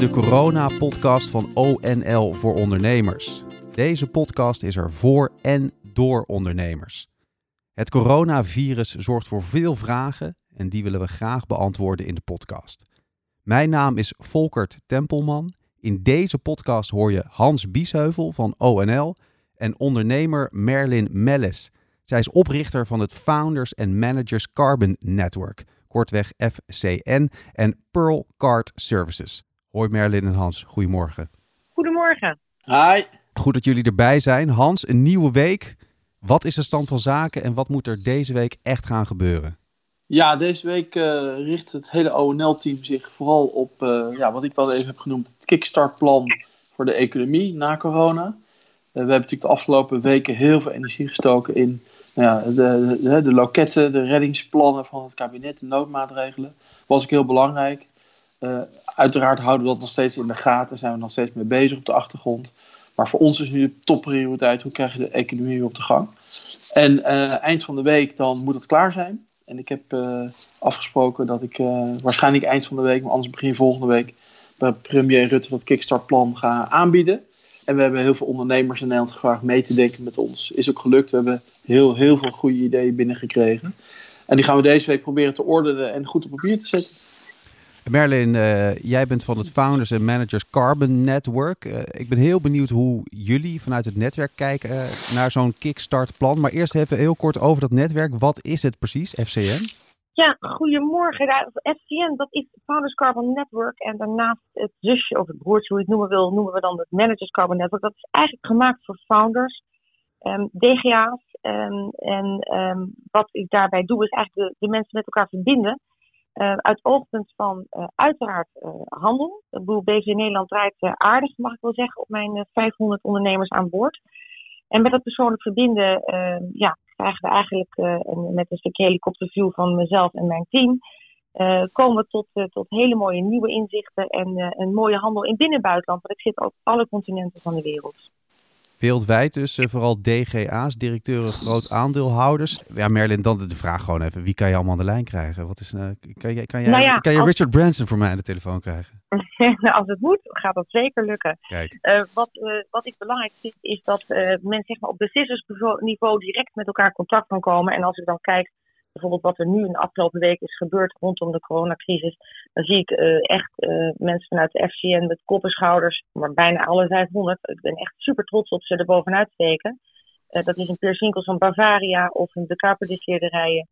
de corona-podcast van ONL voor ondernemers. Deze podcast is er voor en door ondernemers. Het coronavirus zorgt voor veel vragen en die willen we graag beantwoorden in de podcast. Mijn naam is Volkert Tempelman. In deze podcast hoor je Hans Biesheuvel van ONL en ondernemer Merlin Melles. Zij is oprichter van het Founders and Managers Carbon Network, kortweg FCN, en Pearl Card Services. Hoi Merlin en Hans, goedemorgen. Goedemorgen. Hi. Goed dat jullie erbij zijn. Hans, een nieuwe week. Wat is de stand van zaken en wat moet er deze week echt gaan gebeuren? Ja, deze week uh, richt het hele ONL-team zich vooral op uh, ja, wat ik wel even heb genoemd het kickstartplan voor de economie na corona. Uh, we hebben natuurlijk de afgelopen weken heel veel energie gestoken in nou ja, de, de, de, loketten, de reddingsplannen van het kabinet, de noodmaatregelen. Dat was ook heel belangrijk. Uiteraard houden we dat nog steeds in de gaten, zijn we nog steeds mee bezig op de achtergrond. Maar voor ons is nu de topprioriteit, hoe krijg je de economie weer op de gang? En eind van de week dan moet het klaar zijn. En ik heb uh, afgesproken dat ik uh, waarschijnlijk eind van de week, maar anders begin volgende week, bij premier Rutte dat Kickstartplan ga aanbieden. En we hebben heel veel ondernemers in Nederland gevraagd mee te denken met ons. Is ook gelukt. We hebben heel, heel veel goede ideeën binnengekregen. En die gaan we deze week proberen te ordenen en goed op papier te zetten. Merlin, uh, jij bent van het Founders and Managers Carbon Network. Uh, ik ben heel benieuwd hoe jullie vanuit het netwerk kijken uh, naar zo'n kickstart-plan. Maar eerst even heel kort over dat netwerk. Wat is het precies, FCN? Ja, goedemorgen. FCN, dat is Founders Carbon Network. En daarnaast het zusje of het broertje, hoe je het noemen wil, noemen we dan het Managers Carbon Network. Dat is eigenlijk gemaakt voor founders, um, DGA's. Um, en um, wat ik daarbij doe, is eigenlijk de mensen met elkaar verbinden. Uh, uit oogpunt van uh, uiteraard uh, handel. Ik bedoel, BV Nederland draait aardig, mag ik wel zeggen, op mijn 500 ondernemers aan boord. En met dat persoonlijk verbinden ja, krijgen we eigenlijk met een stukje helikopterview van mezelf en mijn team... komen we tot, tot hele mooie nieuwe inzichten en een mooie handel in binnen- en buitenland. Want ik zit op alle continenten van de wereld. Wereldwijd dus, vooral DGA's, directeuren, groot aandeelhouders. Ja, Merlin, dan de vraag gewoon even, wie kan je allemaal aan de lijn krijgen? Wat is, uh, kan, je, kan, jij, nou ja, kan je als... Richard Branson voor mij aan de telefoon krijgen? als het moet, gaat dat zeker lukken. Kijk. Uh, wat, wat ik belangrijk vind, is dat men zeg maar, op beslissensniveau direct met elkaar contact kan komen. En als ik dan kijk bijvoorbeeld wat er nu in de afgelopen week is gebeurd rondom de coronacrisis, dan zie ik uh, echt uh, mensen vanuit de FCN met kop schouders, maar bijna alle 500. Ik ben echt super trots op ze er bovenuit steken. Uh, dat is een Sinkels van Bavaria of een de Kaperdistilleerderijen.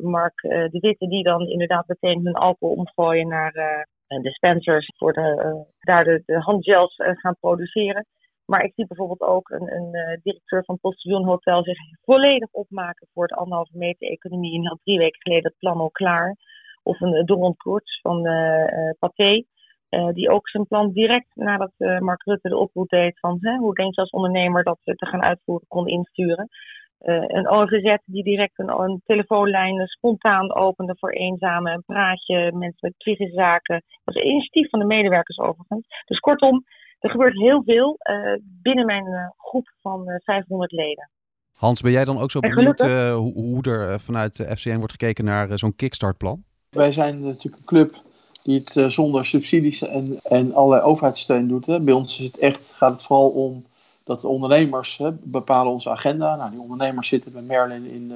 Mark de Witte, die dan inderdaad meteen hun alcohol omgooien naar dispensers voor de, daar de handgels gaan produceren. Maar ik zie bijvoorbeeld ook een, een uh, directeur van Postillon Hotel zich volledig opmaken voor het anderhalve meter economie. En had drie weken geleden het plan al klaar. Of een uh, Doron Koorts van uh, Pathé. die ook zijn plan direct nadat Mark Rutte de oproep deed van hè, hoe denk je als ondernemer dat te gaan uitvoeren kon insturen. een ONGZ die direct een, telefoonlijn spontaan opende voor eenzame, een praatje, mensen met psychische Dat was een initiatief van de medewerkers overigens. Dus kortom, er gebeurt heel veel uh, binnen mijn uh, groep van uh, 500 leden. Hans, ben jij dan ook zo benieuwd hoe, hoe, er vanuit de FCN wordt gekeken naar zo'n kickstartplan? Wij zijn natuurlijk een club die het zonder subsidies en, en allerlei overheidssteun doet. Hè. Bij ons is het echt, gaat het vooral om dat de ondernemers hè, bepalen onze agenda. Nou, die ondernemers zitten bij Merlin in,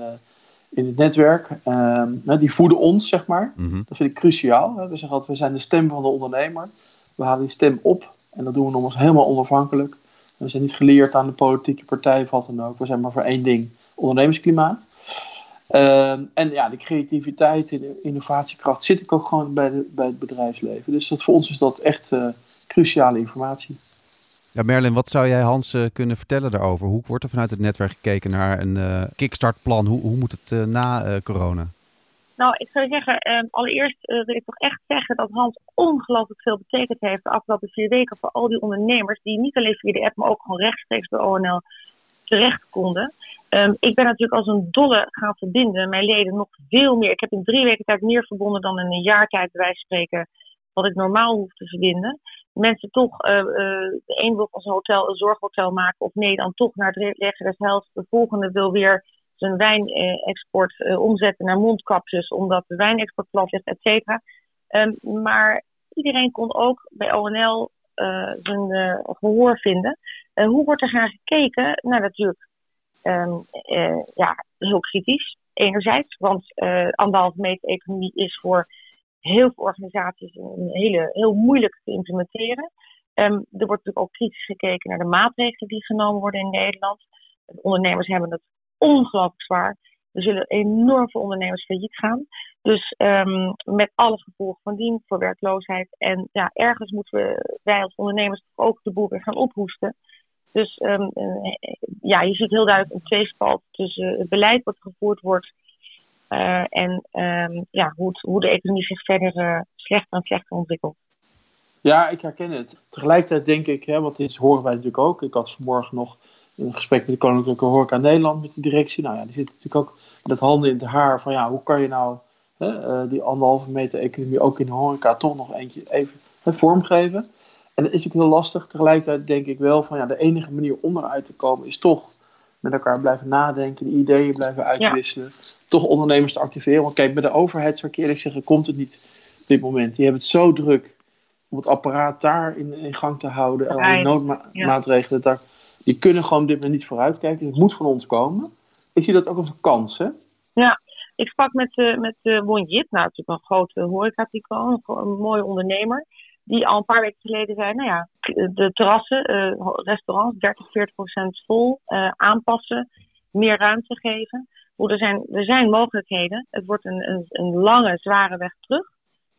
in het netwerk. Ehm, die voeden ons, zeg maar. Mm -hmm. Dat vind ik cruciaal. Hè. We zeggen altijd, we zijn de stem van de ondernemer. We halen die stem op en dat doen we nogmaals helemaal onafhankelijk. We zijn niet geleerd aan de politieke partij of wat dan ook. We zijn maar voor één ding: ondernemersklimaat. Uh, en ja, de creativiteit en de innovatiekracht zit ik ook gewoon bij, de, bij het bedrijfsleven. Dus dat, voor ons is dat echt uh, cruciale informatie. Ja, Merlin, wat zou jij Hans uh, kunnen vertellen daarover? Hoe wordt er vanuit het netwerk gekeken naar een uh, kickstartplan? Hoe, hoe moet het na corona? Nou, ik zou zeggen, eh, allereerst uh, wil ik toch echt zeggen dat Hans ongelooflijk veel betekend heeft de afgelopen vier weken voor al die ondernemers die niet alleen via de app, maar ook gewoon rechtstreeks bij ONL terecht konden. Um, ik ben natuurlijk als een dolle gaan verbinden, mijn leden nog veel meer. Ik heb in drie weken tijd meer verbonden dan in een jaar tijd, bij wijze van spreken, wat ik normaal hoef te verbinden. Mensen toch, uh, de een wil van zijn hotel een zorghotel maken, of nee, dan toch naar het Legger des. De volgende wil weer zijn wijnexport uh, omzetten naar mondkapjes, omdat de wijnexport plat ligt, et cetera. Um, maar iedereen kon ook bij ONL zijn gehoor vinden. hoe wordt er gaan gekeken? Nou, natuurlijk ehm, ja, heel kritisch enerzijds, want anderhalve meter economie is voor heel veel organisaties een hele, heel moeilijk te implementeren. Um, er wordt natuurlijk ook kritisch gekeken naar de maatregelen die genomen worden in Nederland. De ondernemers hebben het ongelooflijk zwaar. Er zullen enorm veel ondernemers failliet gaan. Dus um, met alle gevolgen van dien voor werkloosheid. En ja, ergens moeten we, wij als ondernemers ook de boel weer gaan ophoesten. Dus um, ja, je ziet heel duidelijk een tweespalt tussen het beleid wat gevoerd wordt uh, en um, ja, hoe, hoe de economie zich verder uh, slechter en slechter ontwikkelt. Ja, ik herken het. Tegelijkertijd denk ik, hè, want dit horen wij natuurlijk ook. Ik had vanmorgen nog een gesprek met de Koninklijke Horeca Nederland met de directie. Nou ja, die zit natuurlijk ook met handen in het haar van ja, hoe kan je nou hè, uh, die anderhalve meter economie ook in de horeca toch nog eentje even hè, vormgeven. En dat is ook heel lastig. Tegelijkertijd denk ik wel van ja, de enige manier om eruit te komen is toch met elkaar blijven nadenken, de ideeën blijven uitwisselen, toch ondernemers te activeren. Want kijk, bij de overheid, zou ik eerlijk zeggen, komt het niet op dit moment. Die hebben het zo druk om het apparaat daar in, in gang te houden en die noodmaatregelen, daar, die kunnen gewoon dit moment niet vooruitkijken. Dus het moet van ons komen. Ik zie dat ook als een kans, hè? Ja, ik sprak met, uh, met uh, Won Jit, nou, natuurlijk een grote horeca-tycoon, een, een mooie ondernemer die al een paar weken geleden zei, nou ja, de terrassen, uh, restaurants, 30, 40 procent vol, aanpassen, meer ruimte geven. er, zijn, er zijn mogelijkheden. Het wordt een, een, een, lange, zware weg terug,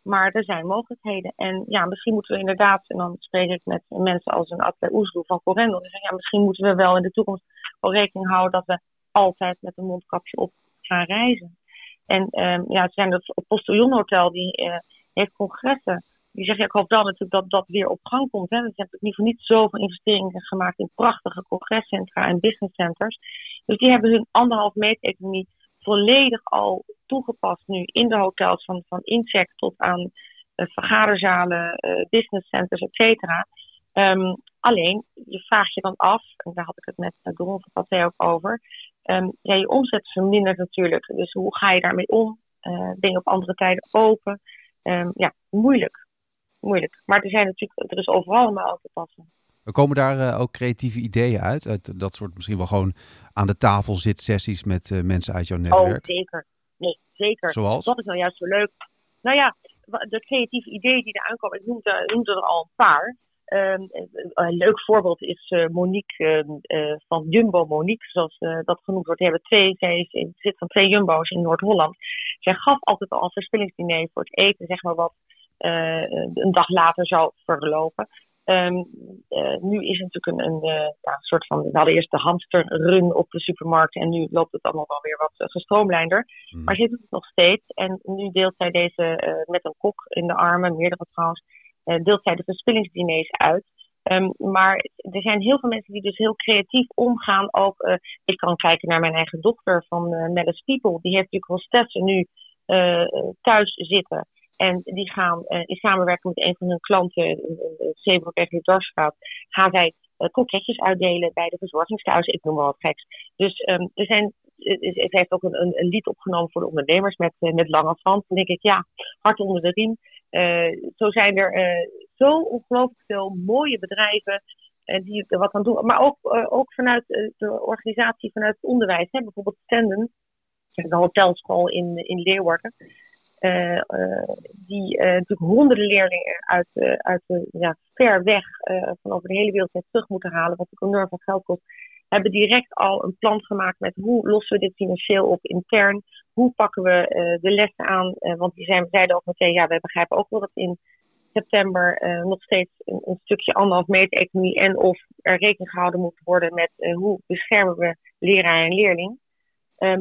maar er zijn mogelijkheden. En ja, misschien moeten we inderdaad, en dan spreek ik met mensen als een Atle Oesloe van Corendon, ja, misschien moeten we wel in de toekomst wel rekening houden dat we altijd met een mondkapje op gaan reizen. En um, ja, het zijn het Postillon Hotel, die uh, heeft congressen die zeggen, ik hoop dan natuurlijk dat dat weer op gang komt. Hè. We hebben in ieder geval niet zoveel investeringen gemaakt in prachtige congrescentra en businesscenters. Dus die hebben hun anderhalf meter economie volledig al toegepast nu in de hotels van, van incheck tot aan uh, vergaderzalen, uh, businesscenters, et cetera. Um, alleen, je vraagt je dan af, en daar had ik het met uh, Doron van ook over. Um, ja, je omzet vermindert natuurlijk. Dus hoe ga je daarmee om? Uh, je op andere tijden open? Um, ja, moeilijk moeilijk. Maar er, zijn natuurlijk, er is overal maar aan te passen. Er komen daar uh, ook creatieve ideeën uit? uit? Dat soort misschien wel gewoon aan de tafel zit sessies met uh, mensen uit jouw oh, netwerk? Oh, zeker. Nee, zeker. Zoals? Dat is nou juist zo leuk. Nou ja, de creatieve ideeën die er aankomen, ik noemde, noemde er al een paar. Um, een leuk voorbeeld is uh, Monique uh, van Jumbo Monique, zoals uh, dat genoemd wordt. Die hebben twee, zij is in, zit van twee Jumbo's in Noord-Holland. Zij gaf altijd al een verspillingsdiner voor het eten, zeg maar wat een dag later zou verlopen. Um, uh, nu is het natuurlijk een, een uh, ja, soort van. We hadden eerst de hamsterrun op de supermarkt en nu loopt het allemaal wel weer wat gestroomlijnder. Mm. Maar zit het nog steeds. En nu deelt zij deze met een kok in de armen, meerdere trouwens, deelt zij de verspillingsdiners uit. Um, maar er zijn heel veel mensen die dus heel creatief omgaan. Ook, ik kan kijken naar mijn eigen dochter van Mellis People. Die heeft natuurlijk Hostessen nu uh, thuis zitten. En die gaan uh, in samenwerking met een van hun klanten, Zeebrugweg Darsstraat, gaan zij uh, uitdelen bij de verzorgingsthuizen. Ik noem maar wat geks. Dus um, er zijn, het heeft ook een, een, lied opgenomen voor de ondernemers met, uh, met Lange Frans. Dan denk ik, ja, hart onder de riem. zo zijn er zo ongelooflijk veel mooie bedrijven die er wat aan doen. Maar ook, ook vanuit de organisatie, vanuit het onderwijs. Hè? Bijvoorbeeld Stenden, de hotelschool in, in Leeuwarden. Uh, uh, die uh, natuurlijk honderden leerlingen uit, uit ja, ver weg van over de hele wereld weer terug moeten halen, wat ook enorm veel geld kost, hebben direct al een plan gemaakt met hoe lossen we dit financieel op intern, hoe pakken we de lessen aan, want die zijn, zeiden ook meteen, ja, wij begrijpen ook wel dat in september nog steeds een, een, stukje anderhalf meter economie en of er rekening gehouden moet worden met hoe beschermen we leraar en leerling.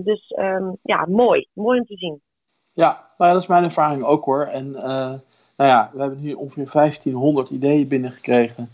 dus um, ja, mooi, mooi om te zien. Ja, nou dat is mijn ervaring ook hoor. En uh, nou ja, we hebben nu ongeveer 1500 ideeën binnengekregen.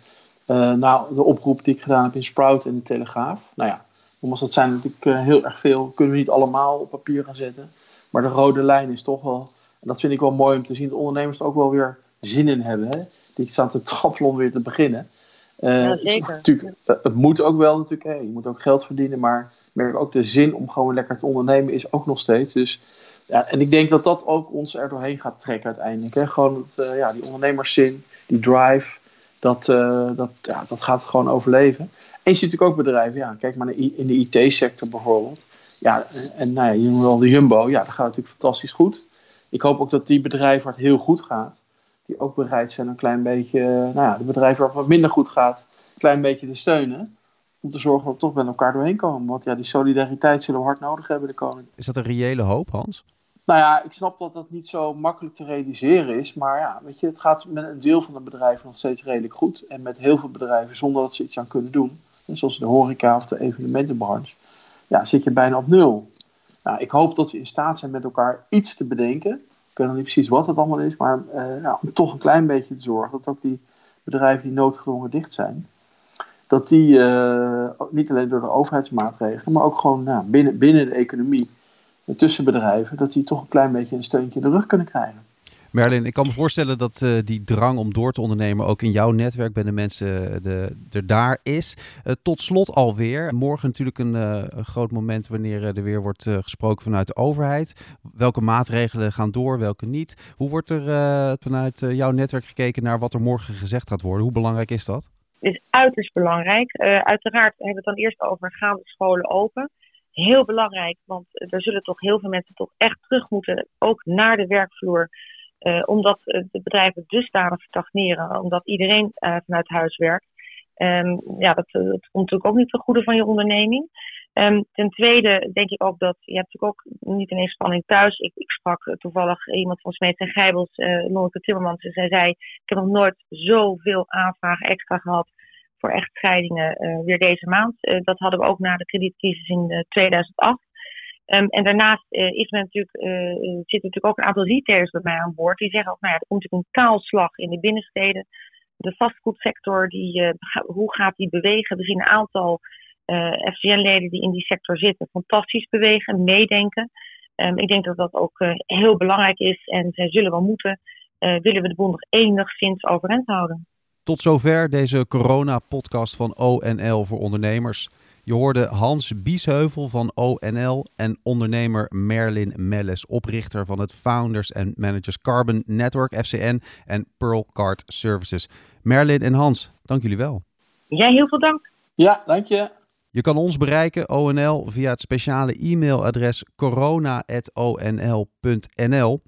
Uh, nou, de oproep die ik gedaan heb in Sprout en de Telegraaf. Nou ja, omdat dat zijn natuurlijk uh, heel erg veel. Kunnen we niet allemaal op papier gaan zetten. Maar de rode lijn is toch wel, en dat vind ik wel mooi om te zien, dat ondernemers er ook wel weer zin in hebben. Hè? Die staan te trappelen om weer te beginnen. ja, zeker. natuurlijk, het moet ook wel natuurlijk, hè? je moet ook geld verdienen, maar ik merk ook de zin om gewoon lekker te ondernemen is ook nog steeds. Dus Ja, en ik denk dat dat ook ons er doorheen gaat trekken uiteindelijk. Hè? Gewoon dat, ja, die ondernemerszin, die drive, dat, dat, ja, dat gaat gewoon overleven. En je ziet natuurlijk ook bedrijven, ja, kijk maar in de IT-sector bijvoorbeeld. Ja, en nou ja, je noemt al de Jumbo, ja, dat gaat natuurlijk fantastisch goed. Ik hoop ook dat die bedrijven waar het heel goed gaat, die ook bereid zijn een klein beetje, nou ja, de bedrijven waar het wat minder goed gaat, een klein beetje te steunen. Om te zorgen dat we toch met elkaar doorheen komen. Want ja, die solidariteit zullen we hard nodig hebben de komende. Is dat een reële hoop, Hans? Nou ja, ik snap dat dat niet zo makkelijk te realiseren is. Maar ja, weet je, het gaat met een deel van de bedrijven nog steeds redelijk goed. En met heel veel bedrijven zonder dat ze iets aan kunnen doen. Zoals de horeca of de evenementenbranche. Ja, zit je bijna op nul. Nou, ik hoop dat we in staat zijn met elkaar iets te bedenken. Ik weet nog niet precies wat het allemaal is. Maar uh, om toch een klein beetje te zorgen dat ook die bedrijven die noodgedwongen dicht zijn. Dat die uh, niet alleen door de overheidsmaatregelen, maar ook gewoon nou, binnen, binnen de economie tussen bedrijven, dat die toch een klein beetje een steuntje in de rug kunnen krijgen. Merlin, ik kan me voorstellen dat uh, die drang om door te ondernemen ook in jouw netwerk bij de mensen de, er daar is. Uh, tot slot alweer, morgen natuurlijk een, uh, een groot moment wanneer er weer wordt gesproken vanuit de overheid. Welke maatregelen gaan door, welke niet? Hoe wordt er vanuit jouw netwerk gekeken naar wat er morgen gezegd gaat worden? Hoe belangrijk is dat? Het is uiterst belangrijk. uiteraard hebben we het dan eerst over gaan de scholen open heel belangrijk, want er zullen toch heel veel mensen toch echt terug moeten, ook naar de werkvloer. Uh, omdat de bedrijven dusdanig stagneren, omdat iedereen vanuit huis werkt. Um, ja, dat, komt natuurlijk ook niet ten goede van je onderneming. Um, ten tweede denk ik ook dat, je hebt natuurlijk ook niet ineens spanning thuis. Ik, ik sprak toevallig iemand van Smeet en Gijbels, uh, Timmermans, en zij zei, ik heb nog nooit zoveel aanvragen extra gehad voor echtscheidingen uh, weer deze maand. Uh, dat hadden we ook na de kredietcrisis in 2008. Um, en daarnaast is men natuurlijk, zitten natuurlijk ook een aantal retailers bij mij aan boord. Die zeggen ook, nou ja, er komt natuurlijk een kaalslag in de binnensteden. De vastgoedsector, die, hoe gaat die bewegen? We zien een aantal FCN-leden die in die sector zitten fantastisch bewegen, meedenken. Um, ik denk dat dat ook heel belangrijk is en zij zullen wel moeten. willen we de boel nog enigszins overeind houden. Tot zover deze corona-podcast van ONL voor ondernemers. Je hoorde Hans Biesheuvel van ONL en ondernemer Merlin Melles, oprichter van het Founders and Managers Carbon Network FCN en Pearl Card Services. Merlin en Hans, dank jullie wel. Jij heel veel dank. Ja, dank je. Je kan ons bereiken, ONL, via het speciale e-mailadres corona.onl.nl.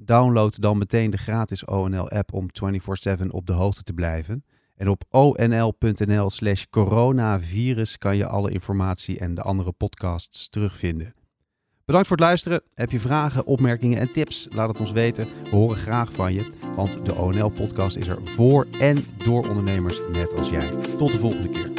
Download dan meteen de gratis ONL-app om 24/7 op de hoogte te blijven. En op onl.nl slash coronavirus kan je alle informatie en de andere podcasts terugvinden. Bedankt voor het luisteren. Heb je vragen, opmerkingen en tips? Laat het ons weten. We horen graag van je, want de ONL-podcast is er voor en door ondernemers net als jij. Tot de volgende keer.